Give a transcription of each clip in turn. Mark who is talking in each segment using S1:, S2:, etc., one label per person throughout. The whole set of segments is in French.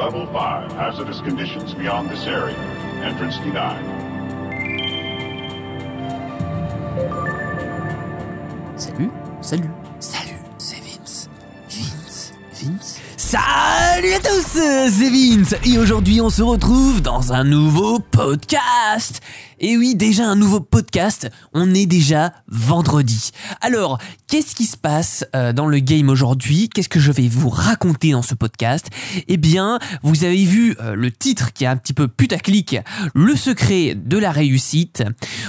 S1: Level 5, hazardous conditions beyond this area. Entrance denied.
S2: Salut, salut, salut, c'est Vince. Vince, Vince.
S3: Salut à tous, c'est Vince et aujourd'hui on se retrouve dans un nouveau podcast. Et oui, déjà un nouveau podcast, on est déjà vendredi. Alors, qu'est-ce qui se passe euh, dans le game aujourd'hui? Qu'est-ce que je vais vous raconter dans ce podcast? Eh bien, vous avez vu euh, le titre qui est un petit peu putaclic, le secret de la réussite.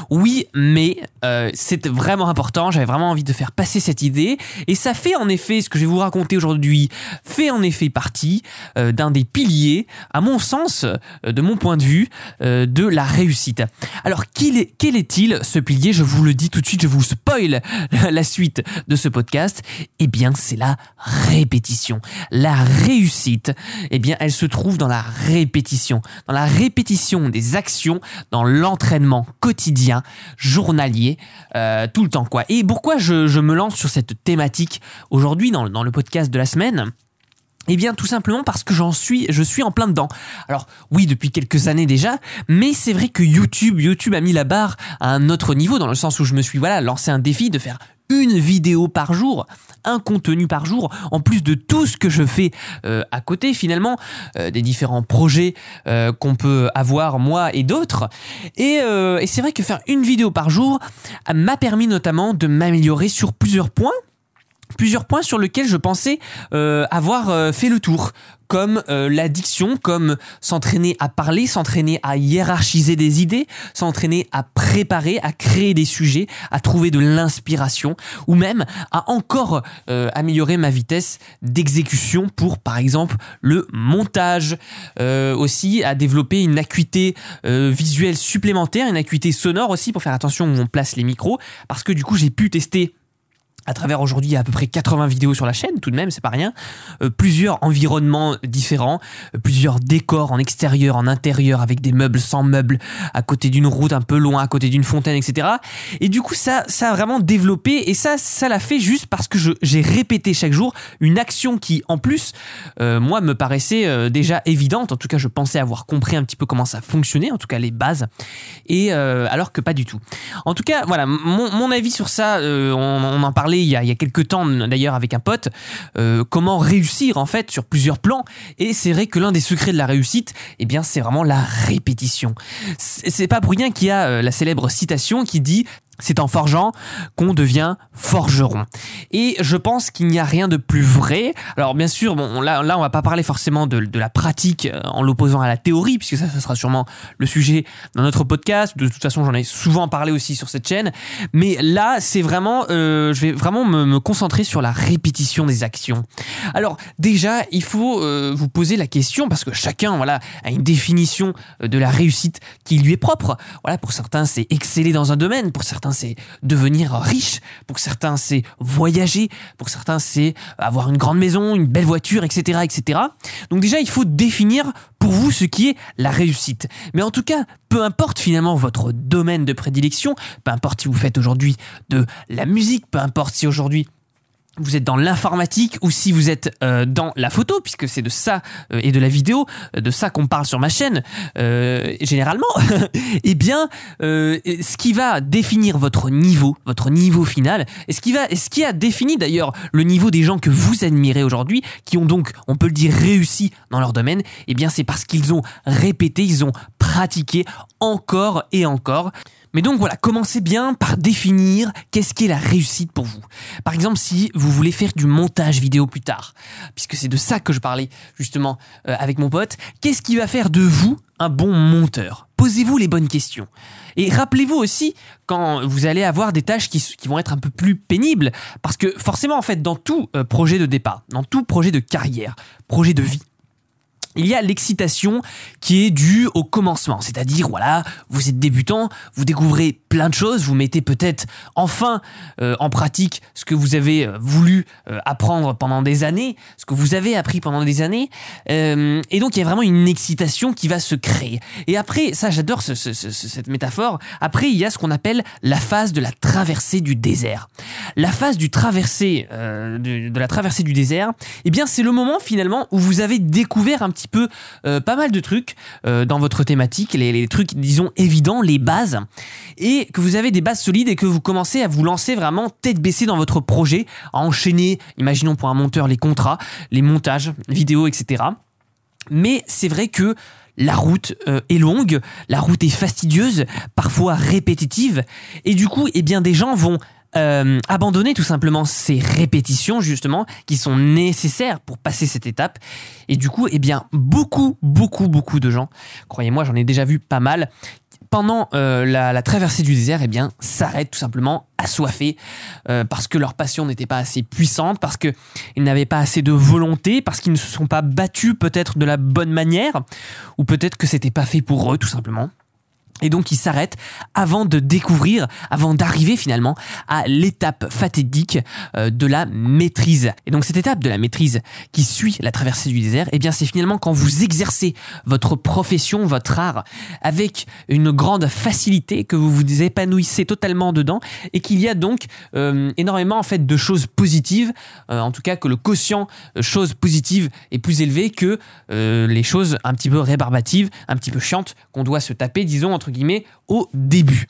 S3: Oui, mais euh, c'est vraiment important, j'avais vraiment envie de faire passer cette idée et ça fait en effet ce que je vais vous raconter aujourd'hui fait en effet partie d'un des piliers, à mon sens, de mon point de vue, de la réussite. Alors, quel est-il ce pilier? Je vous le dis tout de suite, je vous spoil la suite de ce podcast. Eh bien, c'est la répétition. La réussite, eh bien, elle se trouve dans la répétition. Dans la répétition des actions, dans l'entraînement quotidien, journalier, euh, tout le temps, quoi. Et pourquoi je, me lance sur cette thématique aujourd'hui dans, dans le podcast de la semaine? Eh bien, tout simplement parce que j'en suis, je suis en plein dedans. Alors, oui, depuis quelques années déjà, mais c'est vrai que YouTube, YouTube a mis la barre à un autre niveau dans le sens où je me suis, voilà, lancé un défi de faire une vidéo par jour, un contenu par jour, en plus de tout ce que je fais euh, à côté finalement, euh, des différents projets euh, qu'on peut avoir moi et d'autres. Et, et c'est vrai que faire une vidéo par jour m'a permis notamment de m'améliorer sur plusieurs points plusieurs points sur lesquels je pensais euh, avoir euh, fait le tour, comme euh, l'addiction, comme s'entraîner à parler, s'entraîner à hiérarchiser des idées, s'entraîner à préparer, à créer des sujets, à trouver de l'inspiration, ou même à encore améliorer ma vitesse d'exécution pour, par exemple, le montage, aussi à développer une acuité visuelle supplémentaire, une acuité sonore aussi pour faire attention où on place les micros, parce que du coup j'ai pu tester à travers aujourd'hui à peu près 80 vidéos sur la chaîne, tout de même, c'est pas rien. Euh, plusieurs environnements différents, euh, plusieurs décors en extérieur, en intérieur, avec des meubles sans meubles, à côté d'une route un peu loin, à côté d'une fontaine, etc. Et du coup, ça, ça a vraiment développé, et ça, ça l'a fait juste parce que j'ai répété chaque jour une action qui, en plus, euh, moi, me paraissait déjà évidente. En tout cas, je pensais avoir compris un petit peu comment ça fonctionnait, en tout cas les bases, et alors que pas du tout. En tout cas, voilà, mon, mon avis sur ça, on, on en parlait il y a, il quelques temps d'ailleurs avec un pote, euh, comment réussir en fait sur plusieurs plans. Et c'est vrai que l'un des secrets de la réussite, eh bien, c'est vraiment la répétition. C'est pas pour rien qu'il y a euh, la célèbre citation qui dit c'est en forgeant qu'on devient forgeron. Et je pense qu'il n'y a rien de plus vrai. Alors bien sûr, bon, là, là on va pas parler forcément de, la pratique euh, en l'opposant à la théorie, puisque ça, ça sera sûrement le sujet d'un autre podcast. De toute façon, j'en ai souvent parlé aussi sur cette chaîne. Mais là, c'est vraiment, euh, je vais vraiment me, concentrer sur la répétition des actions. Alors déjà, il faut euh, vous poser la question, parce que chacun, voilà, a une définition de la réussite qui lui est propre. Voilà, pour certains, c'est exceller dans un domaine, pour certains c'est devenir riche, pour certains c'est voyager, pour certains c'est avoir une grande maison, une belle voiture, etc., etc. Donc déjà il faut définir pour vous ce qui est la réussite. Mais en tout cas, peu importe finalement votre domaine de prédilection, peu importe si vous faites aujourd'hui de la musique, peu importe si aujourd'hui vous êtes dans l'informatique ou si vous êtes euh, dans la photo, puisque c'est de ça euh, et de la vidéo, euh, de ça qu'on parle sur ma chaîne, généralement, eh bien, ce qui va définir votre niveau, votre niveau final, et ce qui va, ce qui a défini d'ailleurs le niveau des gens que vous admirez aujourd'hui, qui ont donc, on peut le dire, réussi dans leur domaine, eh bien, c'est parce qu'ils ont répété, ils ont pratiqué encore et encore. Mais donc voilà, commencez bien par définir qu'est-ce qu'est la réussite pour vous. Par exemple, si vous voulez faire du montage vidéo plus tard, puisque c'est de ça que je parlais justement euh, avec mon pote, qu'est-ce qui va faire de vous un bon monteur? Posez-vous les bonnes questions. Et rappelez-vous aussi quand vous allez avoir des tâches qui, vont être un peu plus pénibles, parce que forcément en fait dans tout euh, projet de départ, dans tout projet de carrière, projet de vie, il y a l'excitation qui est due au commencement, c'est-à-dire voilà, vous êtes débutant, vous découvrez plein de choses, vous mettez peut-être enfin euh, en pratique ce que vous avez euh, voulu euh, apprendre pendant des années, ce que vous avez appris pendant des années, et donc il y a vraiment une excitation qui va se créer. Et après, ça j'adore cette métaphore, après il y a ce qu'on appelle la phase de la traversée du désert. La phase du traversée, de, la traversée du désert, eh bien c'est le moment finalement où vous avez découvert un petit petit peu euh, pas mal de trucs euh, dans votre thématique, les, trucs, disons, évidents, les bases, et que vous avez des bases solides et que vous commencez à vous lancer vraiment tête baissée dans votre projet, à enchaîner, imaginons pour un monteur, les contrats, les montages, vidéos, etc. Mais c'est vrai que la route euh, est longue, la route est fastidieuse, parfois répétitive, et du coup, eh bien, des gens vont euh, abandonner tout simplement ces répétitions justement qui sont nécessaires pour passer cette étape. Et du coup, eh bien, beaucoup, beaucoup, beaucoup de gens, croyez-moi, j'en ai déjà vu pas mal, pendant euh, la, la traversée du désert, eh bien, s'arrêtent tout simplement assoiffés euh, parce que leur passion n'était pas assez puissante, parce qu'ils n'avaient pas assez de volonté, parce qu'ils ne se sont pas battus peut-être de la bonne manière, ou peut-être que c'était pas fait pour eux tout simplement. Et donc ils s'arrêtent avant de découvrir, avant d'arriver finalement à l'étape fatidique euh, de la maîtrise. Et donc cette étape de la maîtrise qui suit la traversée du désert, eh bien c'est finalement quand vous exercez votre profession, votre art, avec une grande facilité, que vous vous épanouissez totalement dedans, et qu'il y a donc euh, énormément en fait de choses positives, euh, en tout cas que le quotient euh, choses positives est plus élevé que les choses un petit peu rébarbatives, un petit peu chiantes qu'on doit se taper, disons entre au début.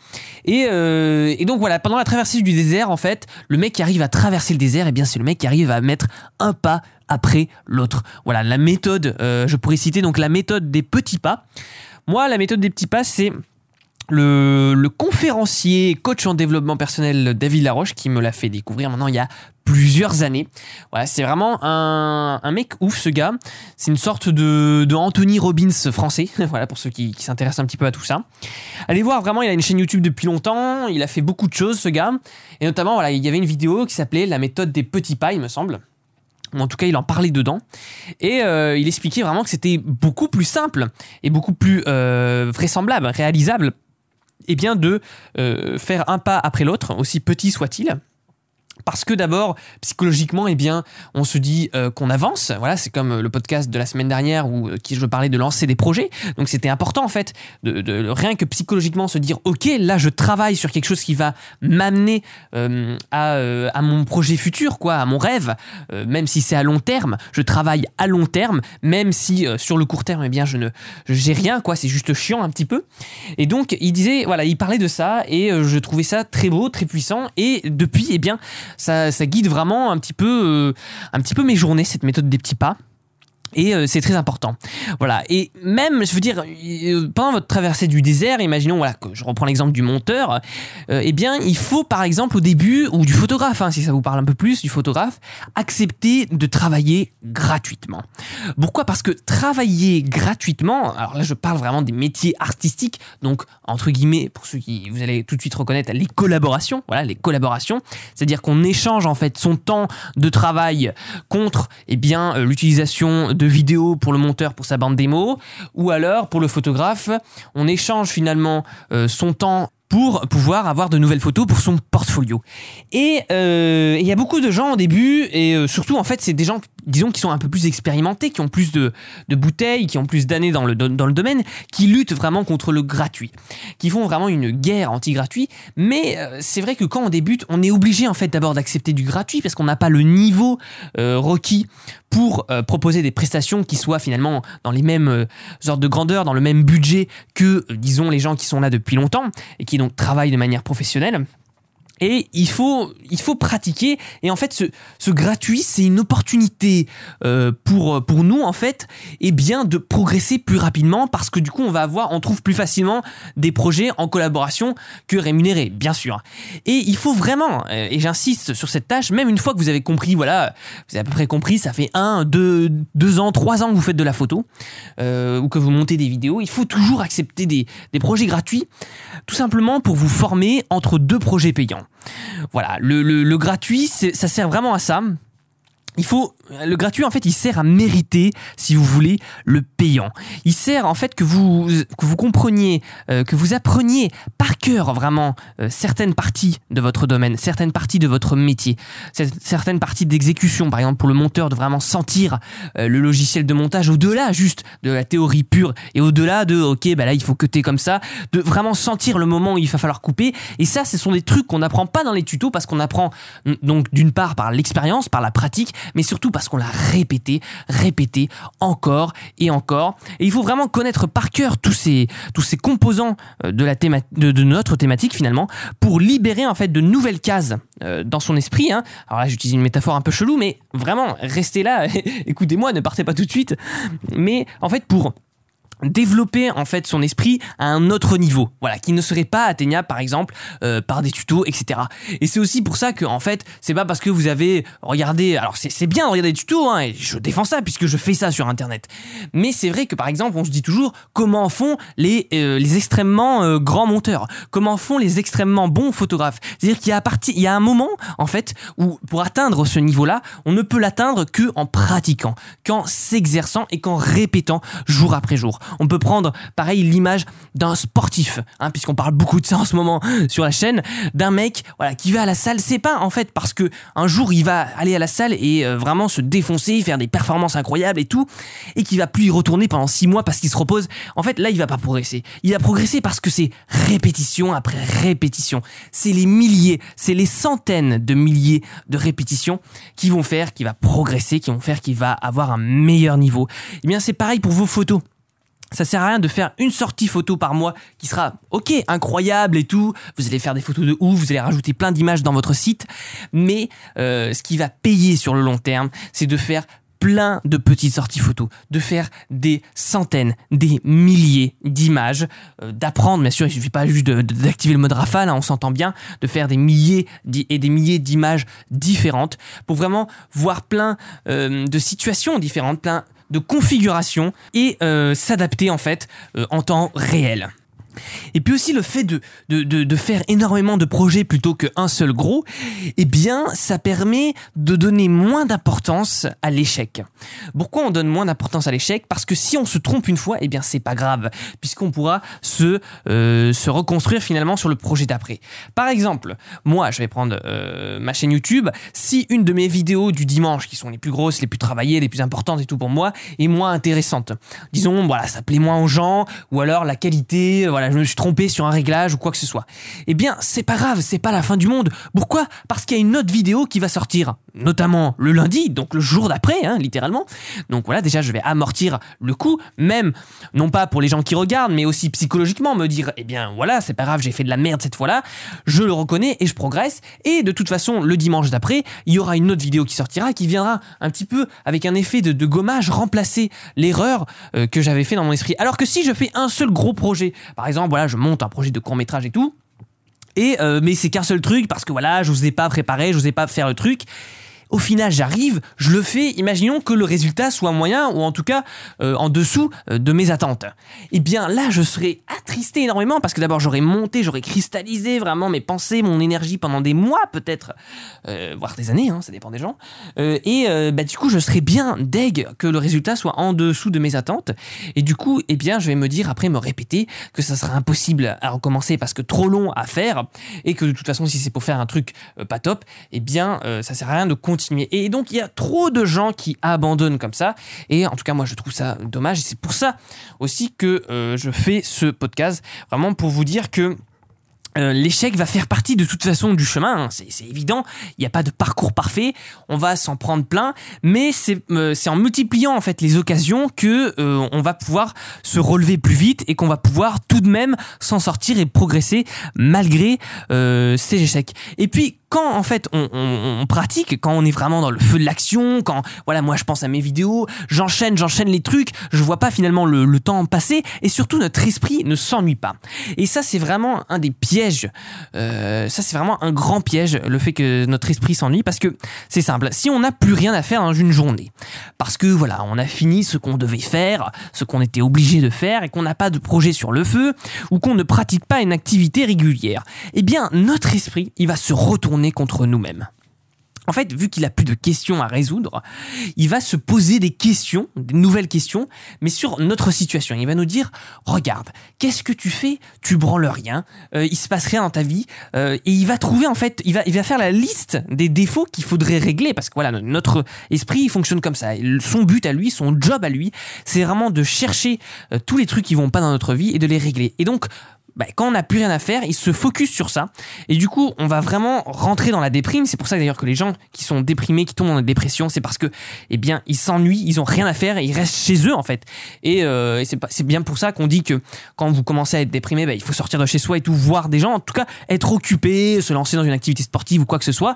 S3: Et, euh, et donc voilà, pendant la traversée du désert, en fait, le mec qui arrive à traverser le désert, eh bien c'est le mec qui arrive à mettre un pas après l'autre. Voilà, la méthode, euh, je pourrais citer donc la méthode des petits pas. Moi, la méthode des petits pas, c'est le, le conférencier, coach en développement personnel David Laroche qui me l'a fait découvrir maintenant il y a plusieurs années. Voilà, c'est vraiment un, un mec ouf ce gars. C'est une sorte de, Anthony Robbins français. voilà pour ceux qui, s'intéressent un petit peu à tout ça. Allez voir vraiment, il a une chaîne YouTube depuis longtemps. Il a fait beaucoup de choses ce gars. Et notamment voilà, il y avait une vidéo qui s'appelait La méthode des petits pas, il me semble en tout cas il en parlait dedans, et euh, il expliquait vraiment que c'était beaucoup plus simple et beaucoup plus euh, vraisemblable, réalisable, et bien de euh, faire un pas après l'autre, aussi petit soit-il. Parce que d'abord, psychologiquement, eh bien, on se dit euh, qu'on avance. Voilà, c'est comme le podcast de la semaine dernière où euh, qui je parlais de lancer des projets. Donc c'était important en fait de, rien que psychologiquement se dire ok, là je travaille sur quelque chose qui va m'amener euh, à, euh, à mon projet futur, quoi, à mon rêve. Euh, même si c'est à long terme, je travaille à long terme. Même si euh, sur le court terme, eh bien, je ne j'ai rien, quoi. C'est juste chiant un petit peu. Et donc il disait, voilà, il parlait de ça et euh, je trouvais ça très beau, très puissant. Et depuis, eh bien, ça, guide vraiment un petit peu, euh, un petit peu mes journées, cette méthode des petits pas. Et euh, c'est très important. Voilà. Et même, je veux dire, euh, pendant votre traversée du désert, imaginons, voilà, que je reprends l'exemple du monteur, euh, eh bien, il faut par exemple au début, ou du photographe, hein, si ça vous parle un peu plus, du photographe, accepter de travailler gratuitement. Pourquoi? Parce que travailler gratuitement, alors là je parle vraiment des métiers artistiques, donc entre guillemets, pour ceux qui vous allez tout de suite reconnaître, les collaborations, voilà, les collaborations, c'est-à-dire qu'on échange en fait son temps de travail contre eh bien euh, l'utilisation de vidéos pour le monteur pour sa bande démo, ou alors pour le photographe, on échange finalement euh, son temps pour pouvoir avoir de nouvelles photos pour son portfolio. Et euh, il y a beaucoup de gens au début, et euh, surtout en fait c'est des gens, disons, qui sont un peu plus expérimentés, qui ont plus de, de bouteilles, qui ont plus d'années dans le, dans le domaine, qui luttent vraiment contre le gratuit, qui font vraiment une guerre anti-gratuit. Mais euh, c'est vrai que quand on débute, on est obligé en fait d'abord d'accepter du gratuit parce qu'on n'a pas le niveau euh, requis pour euh, proposer des prestations qui soient finalement dans les mêmes ordres de grandeur, dans le même budget que, disons, les gens qui sont là depuis longtemps et qui donc travaillent de manière professionnelle. Et il faut, il faut pratiquer. Et en fait, ce, ce gratuit, c'est une opportunité euh, pour, pour nous, en fait, et bien de progresser plus rapidement parce que du coup, on va avoir, on trouve plus facilement des projets en collaboration que rémunérés, bien sûr. Et il faut vraiment, euh, et j'insiste sur cette tâche, même une fois que vous avez compris, voilà, vous avez à peu près compris, ça fait un, deux, deux ans, trois ans que vous faites de la photo euh, ou que vous montez des vidéos, il faut toujours accepter des, des projets gratuits, tout simplement pour vous former entre deux projets payants. Voilà, le, le, le gratuit, ça sert vraiment à ça. Il faut le gratuit en fait, il sert à mériter, si vous voulez, le payant. Il sert en fait que vous que vous compreniez, euh, que vous appreniez par cœur vraiment euh, certaines parties de votre domaine, certaines parties de votre métier, cer- certaines parties d'exécution. Par exemple, pour le monteur, de vraiment sentir euh, le logiciel de montage au-delà juste de la théorie pure et au-delà de ok, bah là il faut que comme ça, de vraiment sentir le moment où il va falloir couper. Et ça, ce sont des trucs qu'on n'apprend pas dans les tutos parce qu'on apprend donc d'une part par l'expérience, par la pratique, mais surtout parce qu'on l'a répété, répété encore et encore. Et il faut vraiment connaître par cœur tous ces, tous ces composants euh, de, la théma- de, notre thématique finalement pour libérer en fait de nouvelles cases euh, dans son esprit. hein. Alors là, j'utilise une métaphore un peu chelou, mais vraiment, restez là, écoutez-moi, ne partez pas tout de suite. Mais en fait, pour développer en fait son esprit à un autre niveau. Voilà qui ne serait pas atteignable par exemple euh, par des tutos etc et c'est aussi pour ça que en fait c'est pas parce que vous avez regardé alors c'est bien de regarder des tutos hein, et je défends ça puisque je fais ça sur internet. Mais c'est vrai que par exemple on se dit toujours comment font les euh, les extrêmement euh, grands monteurs? Comment font les extrêmement bons photographes? C'est à dire qu'il y a y a un moment en fait où pour atteindre ce niveau là on ne peut l'atteindre que en pratiquant qu'en s'exerçant et qu'en répétant jour après jour on peut prendre pareil l'image d'un sportif hein, puisqu'on parle beaucoup de ça en ce moment sur la chaîne d'un mec qui va à la salle. C'est pas en fait parce que un jour il va aller à la salle et euh, vraiment se défoncer faire des performances incroyables et tout et qui va plus y retourner pendant six mois parce qu'il se repose. En fait là il va pas progresser. Il va progresser parce que c'est répétition après répétition. C'est les milliers c'est les centaines de milliers de répétitions qui vont faire qu'il va progresser qui vont faire qu'il va avoir un meilleur niveau. Et bien c'est pareil pour vos photos ça sert à rien de faire une sortie photo par mois qui sera ok incroyable et tout. Vous allez faire des photos de ouf, vous allez rajouter plein d'images dans votre site, mais euh, ce qui va payer sur le long terme, c'est de faire plein de petites sorties photos, de faire des centaines, des milliers d'images, euh, d'apprendre, bien sûr, il suffit pas juste d'activer le mode rafale, hein, on s'entend bien, de faire des milliers et des milliers d'images différentes pour vraiment voir plein euh, de situations différentes, plein de configurations et euh, s'adapter en fait euh, en temps réel. Et puis aussi le fait de, de, de, faire énormément de projets plutôt qu'un seul gros, eh bien ça permet de donner moins d'importance à l'échec. Pourquoi on donne moins d'importance à l'échec? Parce que si on se trompe une fois, eh bien c'est pas grave, puisqu'on pourra se, euh, se reconstruire finalement sur le projet d'après. Par exemple, moi je vais prendre euh, ma chaîne YouTube, si une de mes vidéos du dimanche, qui sont les plus grosses, les plus travaillées, les plus importantes et tout pour moi, est moins intéressante. Disons, voilà, ça plaît moins aux gens, ou alors la qualité, voilà, je me suis trompé sur un réglage ou quoi que ce soit. Eh bien, c'est pas grave, c'est pas la fin du monde. Pourquoi? Parce qu'il y a une autre vidéo qui va sortir, notamment le lundi, donc le jour d'après, hein, littéralement. Donc voilà, déjà, je vais amortir le coup, même, non pas pour les gens qui regardent, mais aussi psychologiquement, me dire, eh bien, voilà, c'est pas grave, j'ai fait de la merde cette fois-là, je le reconnais et je progresse. Et de toute façon, le dimanche d'après, il y aura une autre vidéo qui sortira, qui viendra un petit peu avec un effet de, de gommage remplacer l'erreur euh, que j'avais fait dans mon esprit. Alors que si je fais un seul gros projet, par exemple, voilà, je monte un projet de court métrage et tout, et euh, mais c'est qu'un seul truc parce que voilà, je vous ai pas préparé, je vous ai pas faire le truc. Au final, j'arrive, je le fais. Imaginons que le résultat soit moyen ou en tout cas euh, en dessous euh, de mes attentes. Eh bien, là, je serais attristé énormément parce que d'abord, j'aurais monté, j'aurais cristallisé vraiment mes pensées, mon énergie pendant des mois peut-être, euh, voire des années, hein, ça dépend des gens. Et bah, du coup, je serais bien deg que le résultat soit en dessous de mes attentes. Et du coup, eh bien, je vais me dire après me répéter que ça sera impossible à recommencer parce que trop long à faire et que de toute façon, si c'est pour faire un truc pas top, eh bien, ça sert à rien de continuer. Et donc, il y a trop de gens qui abandonnent comme ça. Et en tout cas, moi, je trouve ça dommage. Et c'est pour ça aussi que euh, je fais ce podcast, vraiment pour vous dire que euh, l'échec va faire partie de toute façon du chemin, hein. c'est évident, il n'y a pas de parcours parfait, on va s'en prendre plein, mais c'est euh, en multipliant en fait les occasions que on va pouvoir se relever plus vite et qu'on va pouvoir tout de même s'en sortir et progresser malgré ces échecs. Et puis quand en fait on, pratique, quand on est vraiment dans le feu de l'action, quand voilà moi je pense à mes vidéos, j'enchaîne, j'enchaîne les trucs, je vois pas finalement le, le temps passer et surtout notre esprit ne s'ennuie pas. Et ça c'est vraiment un des pièges. Euh, ça c'est vraiment un grand piège le fait que notre esprit s'ennuie parce que c'est simple. Si on n'a plus rien à faire dans une journée, parce que voilà on a fini ce qu'on devait faire, ce qu'on était obligé de faire et qu'on n'a pas de projet sur le feu ou qu'on ne pratique pas une activité régulière, eh bien notre esprit il va se retourner contre nous-mêmes. En fait, vu qu'il a plus de questions à résoudre, il va se poser des questions, des nouvelles questions, mais sur notre situation. Il va nous dire regarde, qu'est-ce que tu fais? Tu branles rien, euh, il se passe rien dans ta vie, euh, et il va trouver en fait, il va, il va faire la liste des défauts qu'il faudrait régler parce que voilà, notre esprit fonctionne comme ça. Son but à lui, son job à lui, c'est vraiment de chercher euh, tous les trucs qui vont pas dans notre vie et de les régler. Et donc bah, quand on n'a plus rien à faire, il se focus sur ça. Et du coup, on va vraiment rentrer dans la déprime. C'est pour ça d'ailleurs que les gens qui sont déprimés, qui tombent dans la dépression, c'est parce que, eh bien, ils s'ennuient, ils ont rien à faire ils restent chez eux en fait. Et, euh, c'est bien pour ça qu'on dit que quand vous commencez à être déprimé, bah, il faut sortir de chez soi et tout, voir des gens, en tout cas, être occupé, se lancer dans une activité sportive ou quoi que ce soit,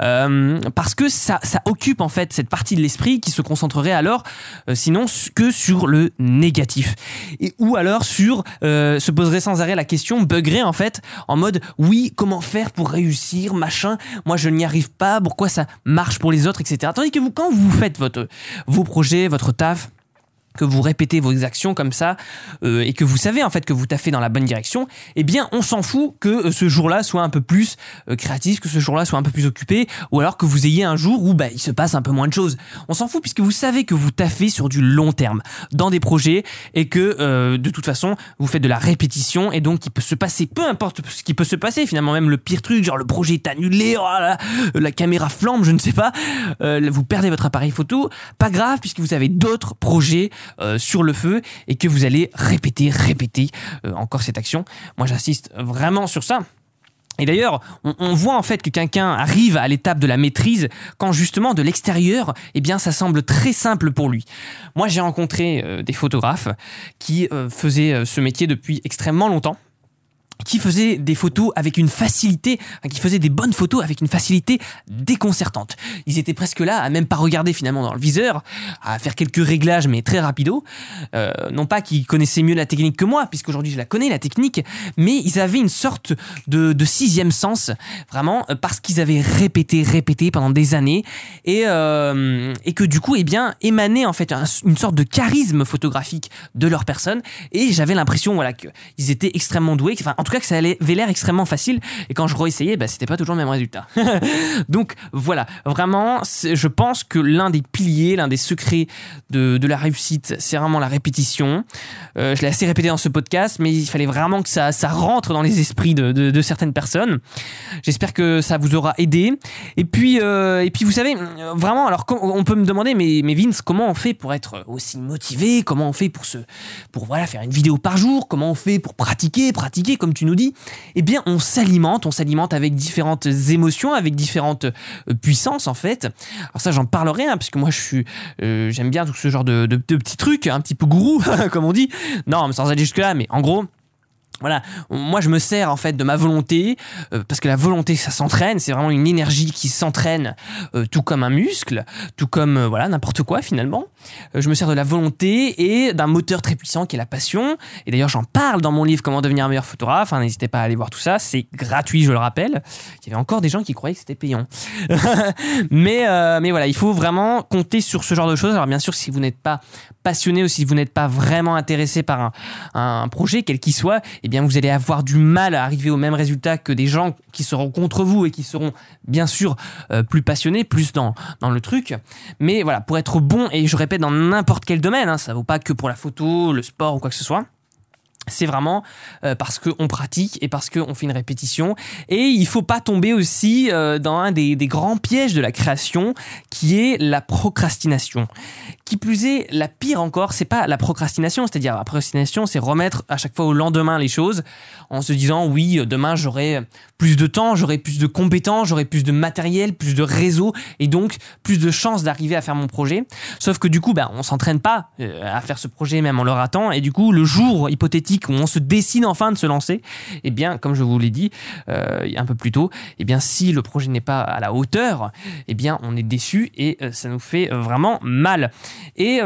S3: Euh, parce que ça, occupe en fait cette partie de l'esprit qui se concentrerait alors, euh, sinon, que sur le négatif. Ou alors sur, se poserait sans arrêt la question, buggerait en fait, en mode, oui, comment faire pour réussir, machin, moi je n'y arrive pas, pourquoi ça marche pour les autres, etc. Tandis que vous, quand vous faites votre, vos projets, votre taf, que vous répétez vos actions comme ça euh, et que vous savez en fait que vous taffez dans la bonne direction, eh bien on s'en fout que euh, ce jour-là soit un peu plus euh, créatif, que ce jour-là soit un peu plus occupé, ou alors que vous ayez un jour où bah, il se passe un peu moins de choses. On s'en fout puisque vous savez que vous taffez sur du long terme dans des projets et que euh, de toute façon vous faites de la répétition et donc il peut se passer peu importe ce qui peut se passer finalement même le pire truc genre le projet est annulé, oh là là, la caméra flambe, je ne sais pas, euh, vous perdez votre appareil photo, pas grave puisque vous avez d'autres projets euh, sur le feu et que vous allez répéter, répéter euh, encore cette action. Moi j'insiste vraiment sur ça. Et d'ailleurs, on, voit en fait que quelqu'un arrive à l'étape de la maîtrise quand justement de l'extérieur, eh bien, ça semble très simple pour lui. Moi, j'ai rencontré euh, des photographes qui faisaient ce métier depuis extrêmement longtemps qui faisaient des photos avec une facilité, qui faisaient des bonnes photos avec une facilité déconcertante. Ils étaient presque là à même pas regarder finalement dans le viseur, à faire quelques réglages mais très rapido. Euh, non pas qu'ils connaissaient mieux la technique que moi, puisqu'aujourd'hui je la connais la technique, mais ils avaient une sorte de, sixième sens, vraiment euh, parce qu'ils avaient répété, répété pendant des années et, euh, et que du coup, eh bien, émanait en fait un- une sorte de charisme photographique de leur personne et j'avais l'impression voilà qu'ils étaient extrêmement doués, enfin en tout cas que ça avait l'air extrêmement facile et quand je réessayais, bah, c'était pas toujours le même résultat. Donc voilà, vraiment, je pense que l'un des piliers, l'un des secrets de, de la réussite, c'est vraiment la répétition. Euh, je l'ai assez répété dans ce podcast, mais il fallait vraiment que ça, ça rentre dans les esprits de, de- certaines personnes. J'espère que ça vous aura aidé. Et puis, euh, et puis vous savez, vraiment, alors on peut me demander, mais, mais Vince, comment on fait pour être aussi motivé? Comment on fait pour se, pour voilà, faire une vidéo par jour? Comment on fait pour pratiquer, pratiquer, comme tu nous dis Eh bien, on s'alimente, on s'alimente avec différentes émotions, avec différentes euh, puissances en fait. Alors ça, j'en parlerai, hein, puisque moi, je suis, euh, j'aime bien tout ce genre de petits trucs, un petit peu gourou, comme on dit. Non, mais sans aller jusque là, mais en gros. Voilà, moi je me sers en fait de ma volonté, euh, parce que la volonté ça s'entraîne, c'est vraiment une énergie qui s'entraîne, euh, tout comme un muscle, tout comme euh, voilà n'importe quoi finalement. Je me sers de la volonté et d'un moteur très puissant qui est la passion. Et d'ailleurs j'en parle dans mon livre Comment devenir un meilleur photographe. hein, N'hésitez pas à aller voir tout ça, c'est gratuit, je le rappelle. Il y avait encore des gens qui croyaient que c'était payant. mais mais voilà, il faut vraiment compter sur ce genre de choses. Alors bien sûr, si vous n'êtes pas passionné ou si vous n'êtes pas vraiment intéressé par un, un projet quel qu'il soit, eh bien vous allez avoir du mal à arriver au même résultat que des gens qui seront contre vous et qui seront bien sûr euh, plus passionnés, plus dans, dans le truc. Mais voilà, pour être bon, et je répète, dans n'importe quel domaine, hein, ça vaut pas que pour la photo, le sport ou quoi que ce soit. C'est vraiment euh, parce qu'on pratique et parce qu'on fait une répétition. Et il faut pas tomber aussi euh, dans un des, des grands pièges de la création qui est la procrastination. Qui plus est, la pire encore, c'est pas la procrastination, c'est-à-dire la procrastination, c'est remettre à chaque fois au lendemain les choses en se disant oui, euh, demain j'aurai plus de temps, j'aurai plus de compétences, j'aurai plus de matériel, plus de réseau et donc plus de chances d'arriver à faire mon projet. Sauf que du coup, bah, on s'entraîne pas à faire ce projet même en le ratant et du coup, le jour hypothétique où on se décide enfin de se lancer, eh bien, comme je vous l'ai dit euh, un peu plus tôt, eh bien, si le projet n'est pas à la hauteur, eh bien, on est déçu et euh, ça nous fait euh, vraiment mal. Et,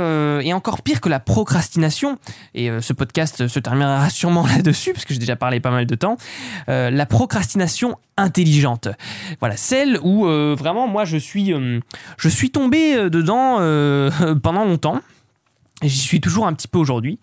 S3: encore pire que la procrastination, et ce podcast se terminera sûrement là-dessus, parce que j'ai déjà parlé pas mal de temps, la procrastination intelligente. Voilà, celle où vraiment moi je suis, je suis tombé dedans pendant longtemps. J'y suis toujours un petit peu aujourd'hui,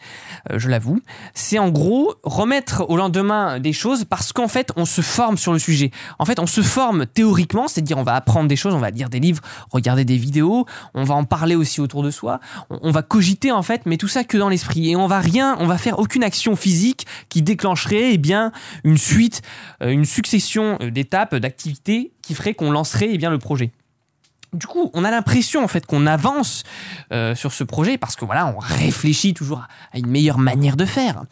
S3: euh, je l'avoue. C'est en gros remettre au lendemain des choses parce qu'en fait on se forme sur le sujet. En fait on se forme théoriquement, c'est-à-dire on va apprendre des choses, on va lire des livres, regarder des vidéos, on va en parler aussi autour de soi, on, on va cogiter en fait, mais tout ça que dans l'esprit. Et on va rien, on va faire aucune action physique qui déclencherait eh bien une suite, euh, une succession euh, d'étapes, d'activités qui ferait qu'on lancerait eh bien le projet. Du coup, on a l'impression en fait qu'on avance euh, sur ce projet parce que voilà, on réfléchit toujours à une meilleure manière de faire.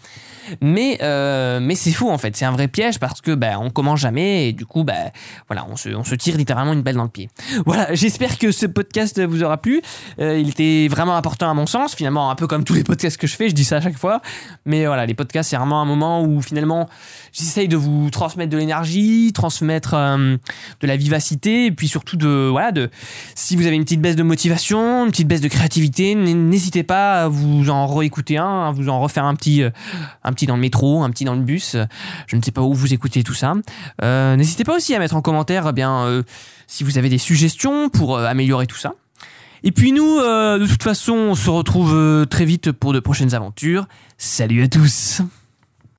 S3: Mais euh, mais c'est faux en fait, c'est un vrai piège parce que ben on commence jamais et du coup ben voilà, on se, on se tire littéralement une balle dans le pied. Voilà, j'espère que ce podcast vous aura plu. Euh, il était vraiment important à mon sens, finalement un peu comme tous les podcasts que je fais, je dis ça à chaque fois. Mais voilà, les podcasts c'est vraiment un moment où finalement j'essaye de vous transmettre de l'énergie, transmettre de la vivacité et puis surtout de voilà de si vous avez une petite baisse de motivation, une petite baisse de créativité, n'hésitez pas à vous en réécouter un, à vous en refaire un petit, euh, un petit dans le métro, un petit dans le bus. Je ne sais pas où vous écoutez tout ça. Euh, n'hésitez pas aussi à mettre en commentaire, eh bien, euh, si vous avez des suggestions pour améliorer tout ça. Et puis nous, de toute façon, on se retrouve très vite pour de prochaines aventures. Salut à tous.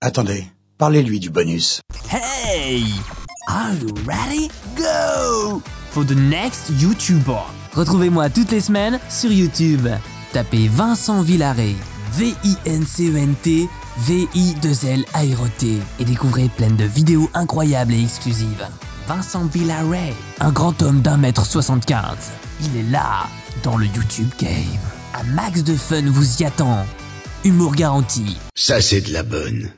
S4: Attendez, parlez-lui du bonus.
S2: Hey, are you ready? Go! For the next YouTuber. Retrouvez-moi toutes les semaines sur YouTube. Tapez Vincent Villaret, V-I-N-C-E-N-T, V-I-2-L T et découvrez plein de vidéos incroyables et exclusives. Vincent Villaret, un grand homme d'un mètre 75. Il est là, dans le YouTube game. Un max de fun vous y attend. Humour garanti.
S4: Ça c'est de la bonne.